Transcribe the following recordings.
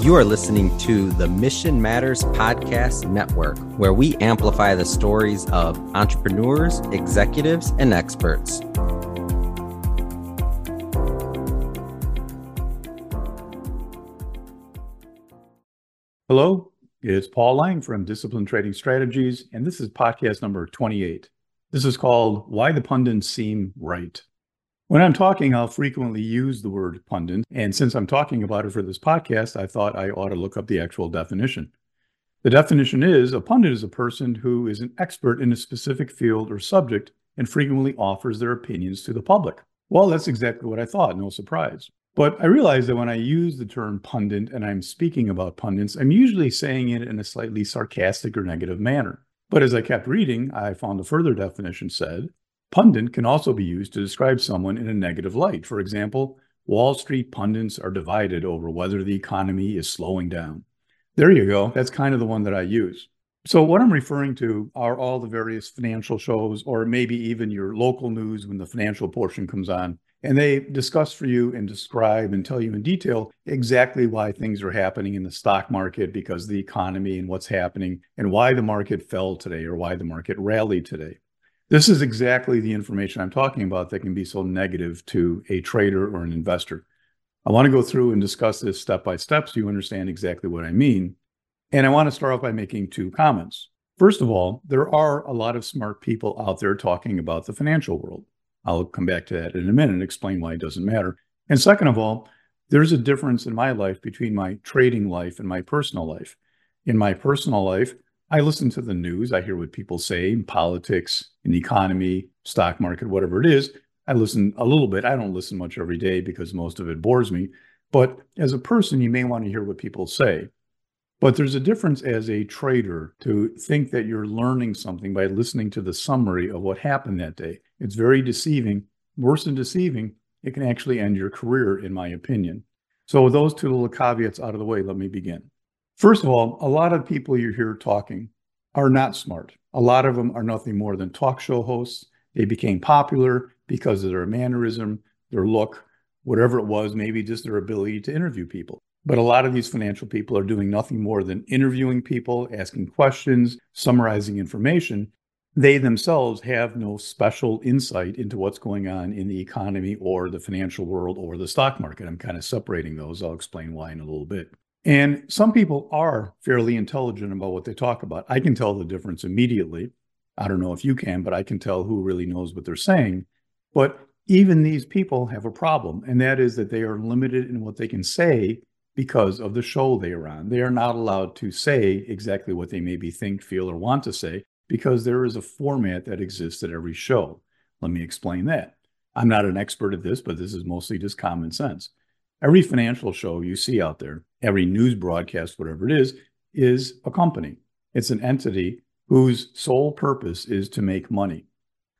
You are listening to the Mission Matters Podcast Network, where we amplify the stories of entrepreneurs, executives, and experts. Hello, it's Paul Lange from Disciplined Trading Strategies, and this is podcast number 28. This is called Why the Pundits Seem Right. When I'm talking, I'll frequently use the word pundit. And since I'm talking about it for this podcast, I thought I ought to look up the actual definition. The definition is a pundit is a person who is an expert in a specific field or subject and frequently offers their opinions to the public. Well, that's exactly what I thought, no surprise. But I realized that when I use the term pundit and I'm speaking about pundits, I'm usually saying it in a slightly sarcastic or negative manner. But as I kept reading, I found a further definition said Pundit can also be used to describe someone in a negative light. For example, Wall Street pundits are divided over whether the economy is slowing down. There you go. That's kind of the one that I use. So, what I'm referring to are all the various financial shows, or maybe even your local news when the financial portion comes on. And they discuss for you and describe and tell you in detail exactly why things are happening in the stock market because the economy and what's happening, and why the market fell today or why the market rallied today. This is exactly the information I'm talking about that can be so negative to a trader or an investor. I want to go through and discuss this step by step so you understand exactly what I mean. And I want to start off by making two comments. First of all, there are a lot of smart people out there talking about the financial world. I'll come back to that in a minute and explain why it doesn't matter. And second of all, there's a difference in my life between my trading life and my personal life. In my personal life, I listen to the news. I hear what people say in politics, in the economy, stock market, whatever it is. I listen a little bit. I don't listen much every day because most of it bores me. But as a person, you may want to hear what people say. But there's a difference as a trader to think that you're learning something by listening to the summary of what happened that day. It's very deceiving. Worse than deceiving, it can actually end your career, in my opinion. So, with those two little caveats out of the way, let me begin. First of all, a lot of people you hear talking are not smart. A lot of them are nothing more than talk show hosts. They became popular because of their mannerism, their look, whatever it was, maybe just their ability to interview people. But a lot of these financial people are doing nothing more than interviewing people, asking questions, summarizing information. They themselves have no special insight into what's going on in the economy or the financial world or the stock market. I'm kind of separating those. I'll explain why in a little bit. And some people are fairly intelligent about what they talk about. I can tell the difference immediately. I don't know if you can, but I can tell who really knows what they're saying. But even these people have a problem, and that is that they are limited in what they can say because of the show they are on. They are not allowed to say exactly what they maybe think, feel, or want to say because there is a format that exists at every show. Let me explain that. I'm not an expert at this, but this is mostly just common sense. Every financial show you see out there, every news broadcast, whatever it is, is a company. It's an entity whose sole purpose is to make money.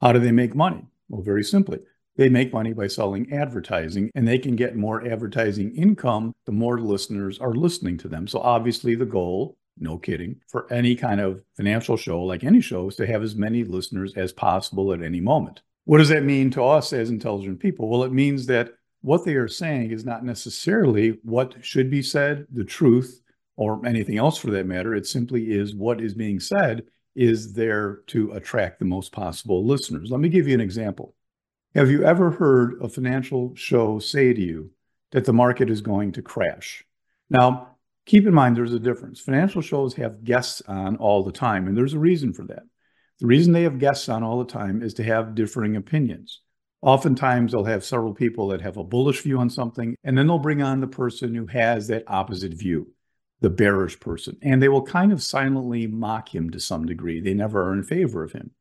How do they make money? Well, very simply, they make money by selling advertising and they can get more advertising income the more listeners are listening to them. So, obviously, the goal, no kidding, for any kind of financial show, like any show, is to have as many listeners as possible at any moment. What does that mean to us as intelligent people? Well, it means that what they are saying is not necessarily what should be said, the truth, or anything else for that matter. It simply is what is being said is there to attract the most possible listeners. Let me give you an example. Have you ever heard a financial show say to you that the market is going to crash? Now, keep in mind there's a difference. Financial shows have guests on all the time, and there's a reason for that. The reason they have guests on all the time is to have differing opinions. Oftentimes, they'll have several people that have a bullish view on something, and then they'll bring on the person who has that opposite view, the bearish person. And they will kind of silently mock him to some degree. They never are in favor of him.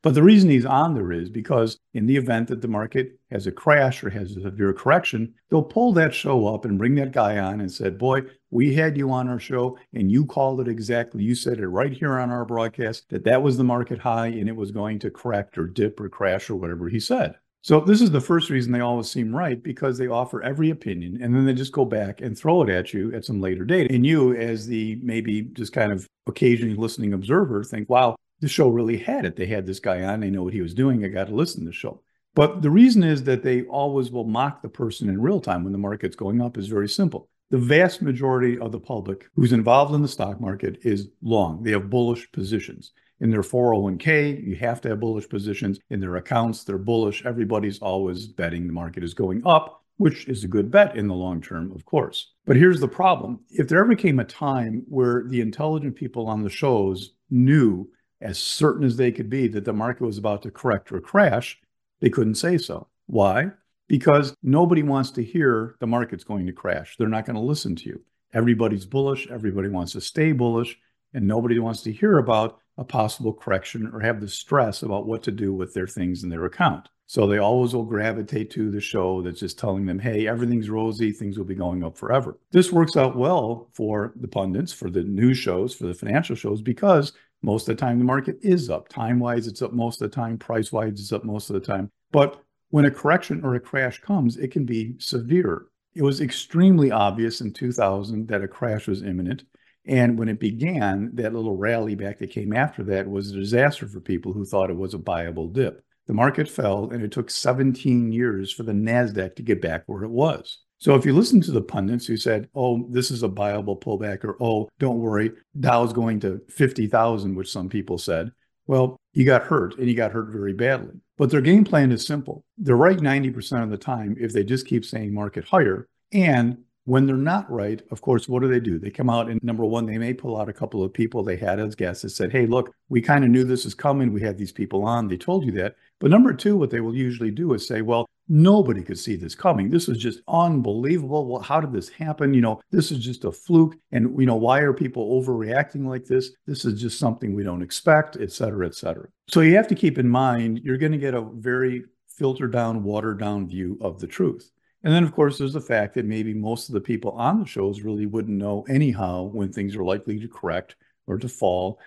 But the reason he's on there is because in the event that the market has a crash or has a severe correction, they'll pull that show up and bring that guy on and said, Boy, we had you on our show and you called it exactly. You said it right here on our broadcast that that was the market high and it was going to correct or dip or crash or whatever he said. So this is the first reason they always seem right because they offer every opinion and then they just go back and throw it at you at some later date. And you, as the maybe just kind of occasionally listening observer, think, wow, the show really had it. They had this guy on, they know what he was doing. I got to listen to the show. But the reason is that they always will mock the person in real time when the market's going up is very simple. the vast majority of the public who's involved in the stock market is long. They have bullish positions. In their 401k, you have to have bullish positions. In their accounts, they're bullish. Everybody's always betting the market is going up, which is a good bet in the long term, of course. But here's the problem if there ever came a time where the intelligent people on the shows knew as certain as they could be that the market was about to correct or crash, they couldn't say so. Why? Because nobody wants to hear the market's going to crash. They're not going to listen to you. Everybody's bullish. Everybody wants to stay bullish. And nobody wants to hear about a possible correction or have the stress about what to do with their things in their account. So they always will gravitate to the show that's just telling them, hey, everything's rosy, things will be going up forever. This works out well for the pundits, for the news shows, for the financial shows, because most of the time the market is up. Time wise, it's up most of the time. Price wise, it's up most of the time. But when a correction or a crash comes, it can be severe. It was extremely obvious in 2000 that a crash was imminent. And when it began, that little rally back that came after that was a disaster for people who thought it was a buyable dip. The market fell, and it took 17 years for the NASDAQ to get back where it was. So if you listen to the pundits who said, oh, this is a buyable pullback, or oh, don't worry, Dow's going to 50,000, which some people said, well, you got hurt and you got hurt very badly. But their game plan is simple. They're right 90% of the time if they just keep saying market higher. And when they're not right, of course, what do they do? They come out and number one, they may pull out a couple of people they had as guests that said, Hey, look, we kind of knew this was coming. We had these people on. They told you that. But number two, what they will usually do is say, Well, nobody could see this coming. This was just unbelievable. Well, how did this happen? You know, this is just a fluke. And, you know, why are people overreacting like this? This is just something we don't expect, et cetera, et cetera. So you have to keep in mind, you're going to get a very filtered down, watered down view of the truth. And then, of course, there's the fact that maybe most of the people on the shows really wouldn't know anyhow when things are likely to correct or to fall.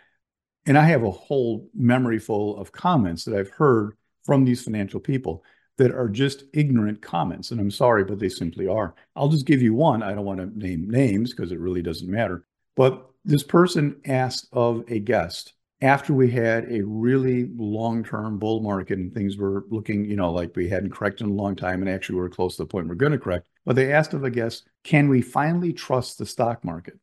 And I have a whole memory full of comments that I've heard from these financial people that are just ignorant comments. And I'm sorry, but they simply are. I'll just give you one. I don't want to name names because it really doesn't matter. But this person asked of a guest, after we had a really long-term bull market and things were looking, you know, like we hadn't corrected in a long time and actually we are close to the point we're going to correct. But they asked of a guest, can we finally trust the stock market?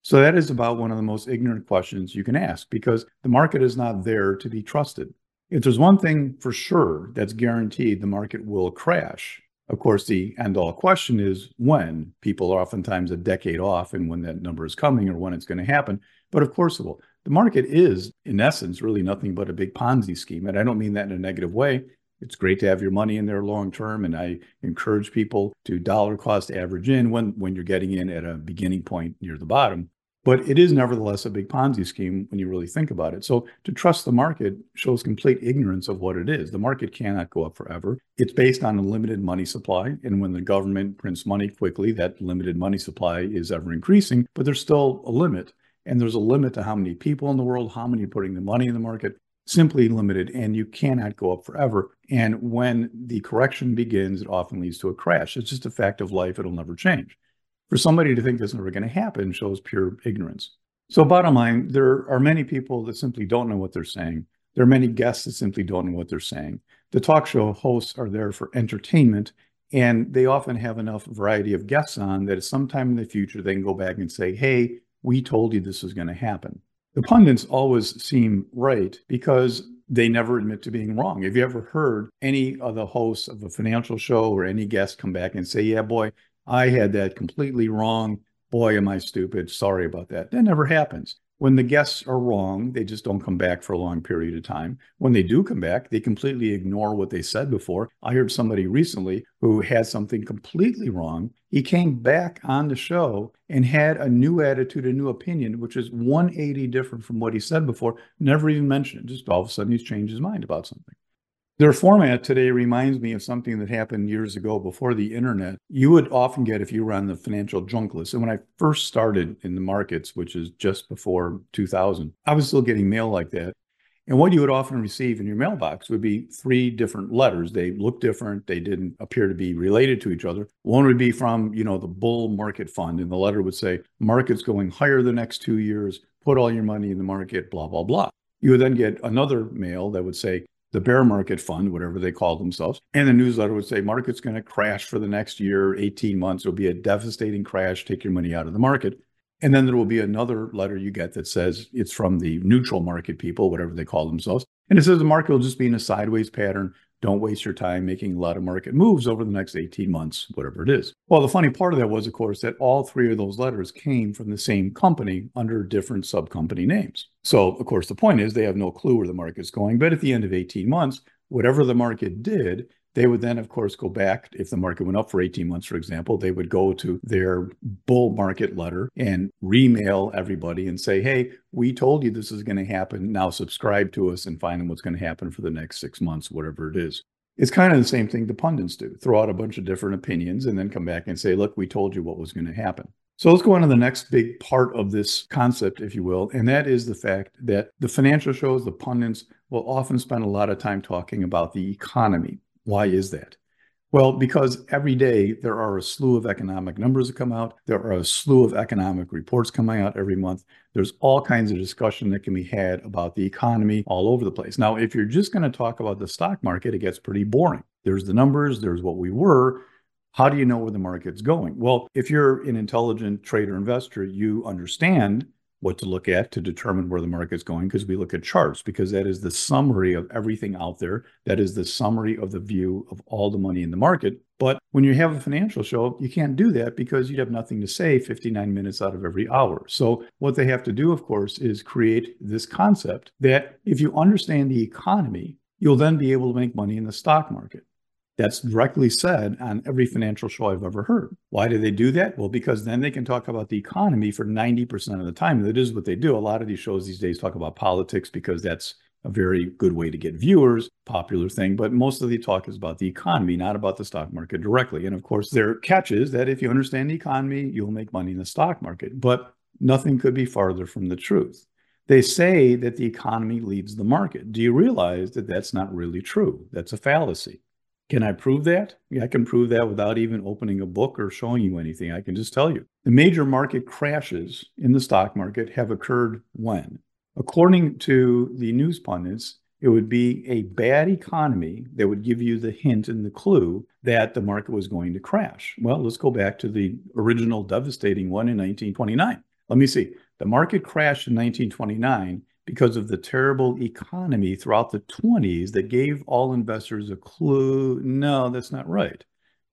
So that is about one of the most ignorant questions you can ask because the market is not there to be trusted. If there's one thing for sure that's guaranteed, the market will crash. Of course, the end all question is when. People are oftentimes a decade off and when that number is coming or when it's going to happen. But of course it will the market is, in essence, really nothing but a big Ponzi scheme. And I don't mean that in a negative way. It's great to have your money in there long term. And I encourage people to dollar cost average in when, when you're getting in at a beginning point near the bottom. But it is nevertheless a big Ponzi scheme when you really think about it. So to trust the market shows complete ignorance of what it is. The market cannot go up forever. It's based on a limited money supply. And when the government prints money quickly, that limited money supply is ever increasing, but there's still a limit. And there's a limit to how many people in the world, how many putting the money in the market, simply limited. And you cannot go up forever. And when the correction begins, it often leads to a crash. It's just a fact of life. It'll never change. For somebody to think that's never going to happen shows pure ignorance. So, bottom line, there are many people that simply don't know what they're saying. There are many guests that simply don't know what they're saying. The talk show hosts are there for entertainment, and they often have enough variety of guests on that at some time in the future they can go back and say, hey, we told you this was going to happen. The pundits always seem right because they never admit to being wrong. Have you ever heard any of the hosts of a financial show or any guest come back and say, Yeah, boy, I had that completely wrong. Boy, am I stupid. Sorry about that. That never happens. When the guests are wrong, they just don't come back for a long period of time. When they do come back, they completely ignore what they said before. I heard somebody recently who had something completely wrong. He came back on the show and had a new attitude, a new opinion, which is 180 different from what he said before. Never even mentioned it. Just all of a sudden he's changed his mind about something. Their format today reminds me of something that happened years ago before the internet. You would often get, if you were on the financial junk list, and when I first started in the markets, which is just before 2000, I was still getting mail like that. And what you would often receive in your mailbox would be three different letters. They looked different. They didn't appear to be related to each other. One would be from, you know, the bull market fund. And the letter would say, market's going higher the next two years. Put all your money in the market, blah, blah, blah. You would then get another mail that would say, the bear market fund, whatever they call themselves. And the newsletter would say, market's going to crash for the next year, 18 months. It'll be a devastating crash. Take your money out of the market. And then there will be another letter you get that says it's from the neutral market people, whatever they call themselves. And it says the market will just be in a sideways pattern. Don't waste your time making a lot of market moves over the next 18 months, whatever it is. Well, the funny part of that was, of course, that all three of those letters came from the same company under different sub company names. So, of course, the point is they have no clue where the market's going. But at the end of 18 months, whatever the market did, they would then, of course, go back. If the market went up for 18 months, for example, they would go to their bull market letter and remail everybody and say, hey, we told you this is going to happen. Now subscribe to us and find out what's going to happen for the next six months, whatever it is. It's kind of the same thing the pundits do throw out a bunch of different opinions and then come back and say, look, we told you what was going to happen. So let's go on to the next big part of this concept, if you will, and that is the fact that the financial shows, the pundits, will often spend a lot of time talking about the economy. Why is that? Well, because every day there are a slew of economic numbers that come out. There are a slew of economic reports coming out every month. There's all kinds of discussion that can be had about the economy all over the place. Now, if you're just going to talk about the stock market, it gets pretty boring. There's the numbers, there's what we were. How do you know where the market's going? Well, if you're an intelligent trader investor, you understand what to look at to determine where the market's going because we look at charts because that is the summary of everything out there. That is the summary of the view of all the money in the market. But when you have a financial show, you can't do that because you'd have nothing to say 59 minutes out of every hour. So, what they have to do, of course, is create this concept that if you understand the economy, you'll then be able to make money in the stock market. That's directly said on every financial show I've ever heard. Why do they do that? Well, because then they can talk about the economy for 90% of the time. That is what they do. A lot of these shows these days talk about politics because that's a very good way to get viewers, popular thing. But most of the talk is about the economy, not about the stock market directly. And of course, there catches that if you understand the economy, you'll make money in the stock market. But nothing could be farther from the truth. They say that the economy leads the market. Do you realize that that's not really true? That's a fallacy. Can I prove that? I can prove that without even opening a book or showing you anything. I can just tell you. The major market crashes in the stock market have occurred when? According to the news pundits, it would be a bad economy that would give you the hint and the clue that the market was going to crash. Well, let's go back to the original devastating one in 1929. Let me see. The market crashed in 1929 because of the terrible economy throughout the 20s that gave all investors a clue no, that's not right.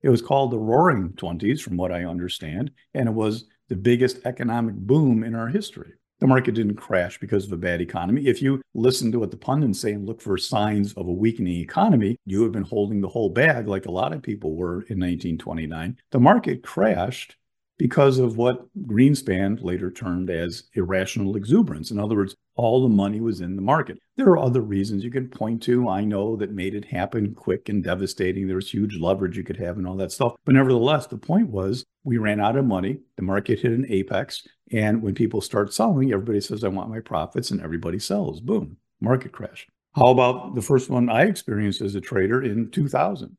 It was called the Roaring 20s, from what I understand, and it was the biggest economic boom in our history. The market didn't crash because of a bad economy. If you listen to what the pundits say and look for signs of a weakening economy, you have been holding the whole bag like a lot of people were in 1929. The market crashed because of what Greenspan later termed as irrational exuberance. In other words, all the money was in the market. There are other reasons you can point to, I know, that made it happen quick and devastating. There was huge leverage you could have and all that stuff. But nevertheless, the point was we ran out of money. The market hit an apex. And when people start selling, everybody says, I want my profits, and everybody sells. Boom, market crash. How about the first one I experienced as a trader in 2000?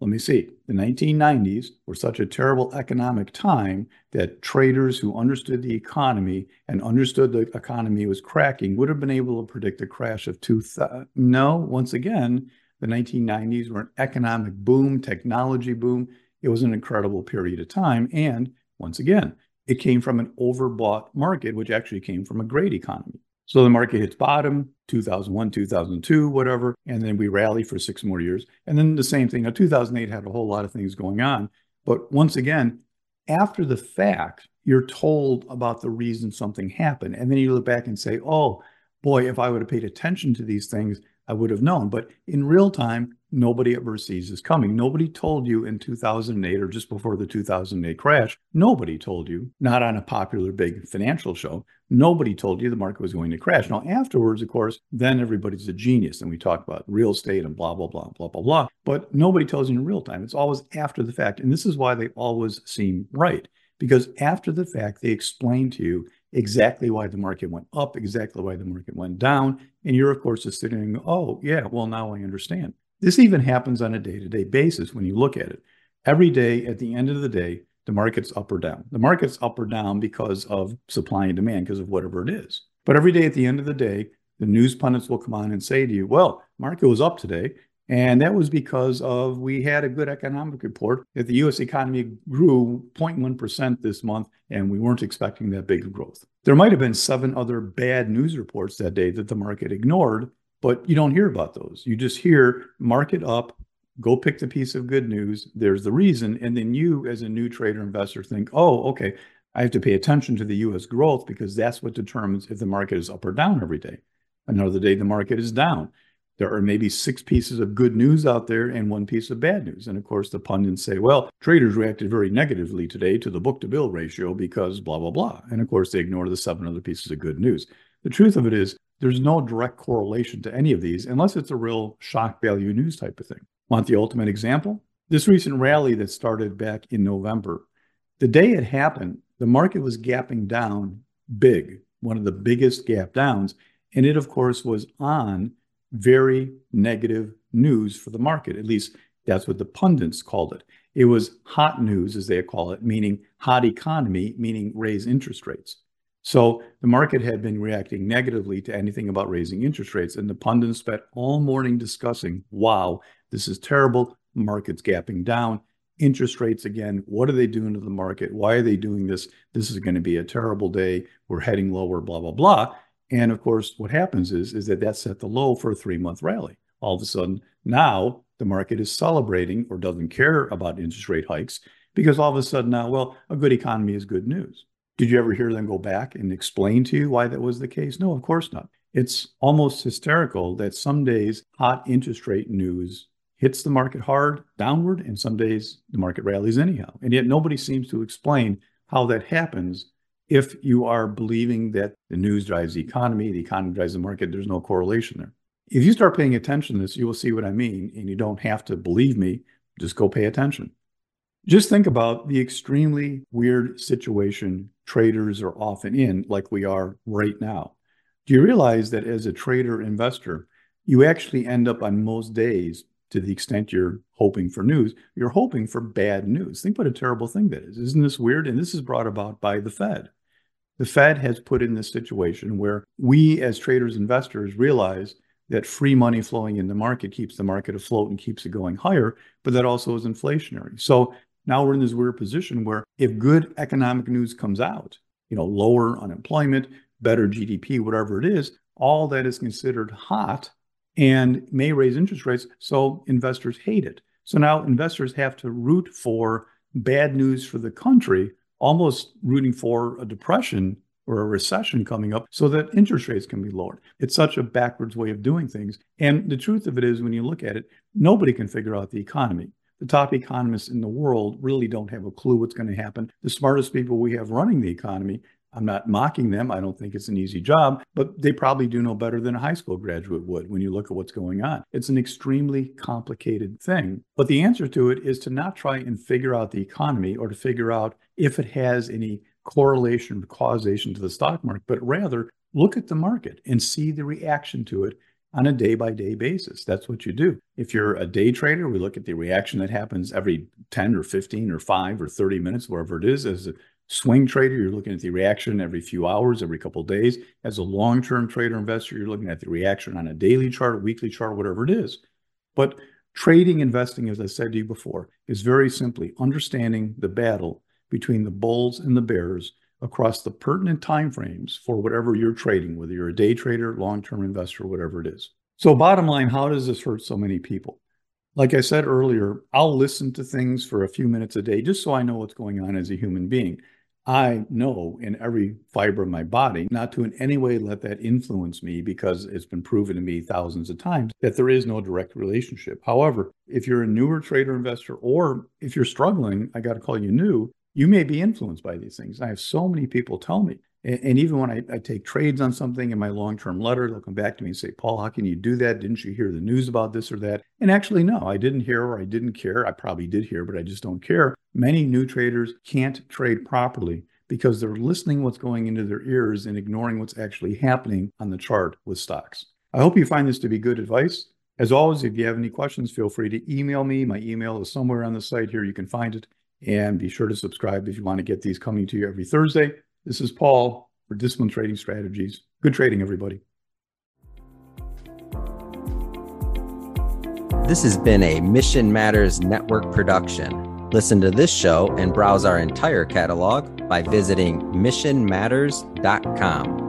Let me see, the 1990s were such a terrible economic time that traders who understood the economy and understood the economy was cracking would have been able to predict a crash of 2000. No, once again, the 1990s were an economic boom, technology boom. It was an incredible period of time. And once again, it came from an overbought market, which actually came from a great economy. So the market hits bottom, 2001, 2002, whatever, and then we rally for six more years. And then the same thing. Now, 2008 had a whole lot of things going on. But once again, after the fact, you're told about the reason something happened. And then you look back and say, oh, boy, if I would have paid attention to these things, I would have known. But in real time, nobody ever sees this coming. Nobody told you in 2008 or just before the 2008 crash. Nobody told you, not on a popular big financial show, nobody told you the market was going to crash. Now, afterwards, of course, then everybody's a genius and we talk about real estate and blah, blah, blah, blah, blah, blah. But nobody tells you in real time. It's always after the fact. And this is why they always seem right. Because after the fact, they explain to you exactly why the market went up, exactly why the market went down. And you're, of course, just sitting, oh, yeah, well, now I understand. This even happens on a day to day basis when you look at it. Every day, at the end of the day, the market's up or down. The market's up or down because of supply and demand, because of whatever it is. But every day at the end of the day, the news pundits will come on and say to you, well, market was up today. And that was because of we had a good economic report that the US economy grew 0.1% this month, and we weren't expecting that big growth. There might have been seven other bad news reports that day that the market ignored, but you don't hear about those. You just hear market up, go pick the piece of good news. There's the reason. And then you, as a new trader investor, think, oh, okay, I have to pay attention to the US growth because that's what determines if the market is up or down every day. Another day, the market is down there are maybe six pieces of good news out there and one piece of bad news. And of course, the pundits say, well, traders reacted very negatively today to the book to bill ratio because blah, blah, blah. And of course, they ignore the seven other pieces of good news. The truth of it is, there's no direct correlation to any of these unless it's a real shock value news type of thing. Want the ultimate example? This recent rally that started back in November, the day it happened, the market was gapping down big, one of the biggest gap downs. And it, of course, was on very negative news for the market. At least that's what the pundits called it. It was hot news, as they call it, meaning hot economy, meaning raise interest rates. So the market had been reacting negatively to anything about raising interest rates. And the pundits spent all morning discussing, wow, this is terrible. Market's gapping down. Interest rates again. What are they doing to the market? Why are they doing this? This is going to be a terrible day. We're heading lower, blah, blah, blah. And of course, what happens is, is that that set the low for a three month rally. All of a sudden, now the market is celebrating or doesn't care about interest rate hikes because all of a sudden now, well, a good economy is good news. Did you ever hear them go back and explain to you why that was the case? No, of course not. It's almost hysterical that some days hot interest rate news hits the market hard downward, and some days the market rallies anyhow. And yet nobody seems to explain how that happens if you are believing that the news drives the economy, the economy drives the market, there's no correlation there. If you start paying attention to this, you will see what I mean. And you don't have to believe me, just go pay attention. Just think about the extremely weird situation traders are often in, like we are right now. Do you realize that as a trader investor, you actually end up on most days, to the extent you're hoping for news, you're hoping for bad news. Think what a terrible thing that is. Isn't this weird? And this is brought about by the Fed. The Fed has put in this situation where we, as traders, and investors, realize that free money flowing in the market keeps the market afloat and keeps it going higher, but that also is inflationary. So now we're in this weird position where if good economic news comes out, you know, lower unemployment, better GDP, whatever it is, all that is considered hot and may raise interest rates. So investors hate it. So now investors have to root for bad news for the country almost rooting for a depression or a recession coming up so that interest rates can be lowered. It's such a backwards way of doing things. And the truth of it is, when you look at it, nobody can figure out the economy. The top economists in the world really don't have a clue what's going to happen. The smartest people we have running the economy I'm not mocking them. I don't think it's an easy job, but they probably do know better than a high school graduate would when you look at what's going on. It's an extremely complicated thing. But the answer to it is to not try and figure out the economy or to figure out if it has any correlation or causation to the stock market, but rather look at the market and see the reaction to it on a day by day basis. That's what you do. If you're a day trader, we look at the reaction that happens every 10 or 15 or 5 or 30 minutes, wherever it is. As a swing trader, you're looking at the reaction every few hours, every couple of days. As a long term trader investor, you're looking at the reaction on a daily chart, weekly chart, whatever it is. But trading, investing, as I said to you before, is very simply understanding the battle between the bulls and the bears across the pertinent timeframes for whatever you're trading, whether you're a day trader, long-term investor, whatever it is. So bottom line, how does this hurt so many people? Like I said earlier, I'll listen to things for a few minutes a day just so I know what's going on as a human being. I know in every fiber of my body not to in any way let that influence me because it's been proven to me thousands of times that there is no direct relationship. However, if you're a newer trader investor or if you're struggling, I got to call you new, you may be influenced by these things. I have so many people tell me, and, and even when I, I, take trades on something in my long-term letter, they'll come back to me and say, Paul, how can you do that? Didn't you hear the news about this or that? And actually, no, I didn't hear or I didn't care. I probably did hear, but I just don't care. Many new traders can't trade properly because they're listening what's going into their ears and ignoring what's actually happening on the chart with stocks. I hope you find this to be good advice. As always, if you have any questions, feel free to email me. My email is somewhere on the site here. You can find it. And be sure to subscribe if you want to get these coming to you every Thursday. This is Paul for Disciplined Trading Strategies. Good trading, everybody. This has been a Mission Matters Network production. Listen to this show and browse our entire catalog by visiting missionmatters.com.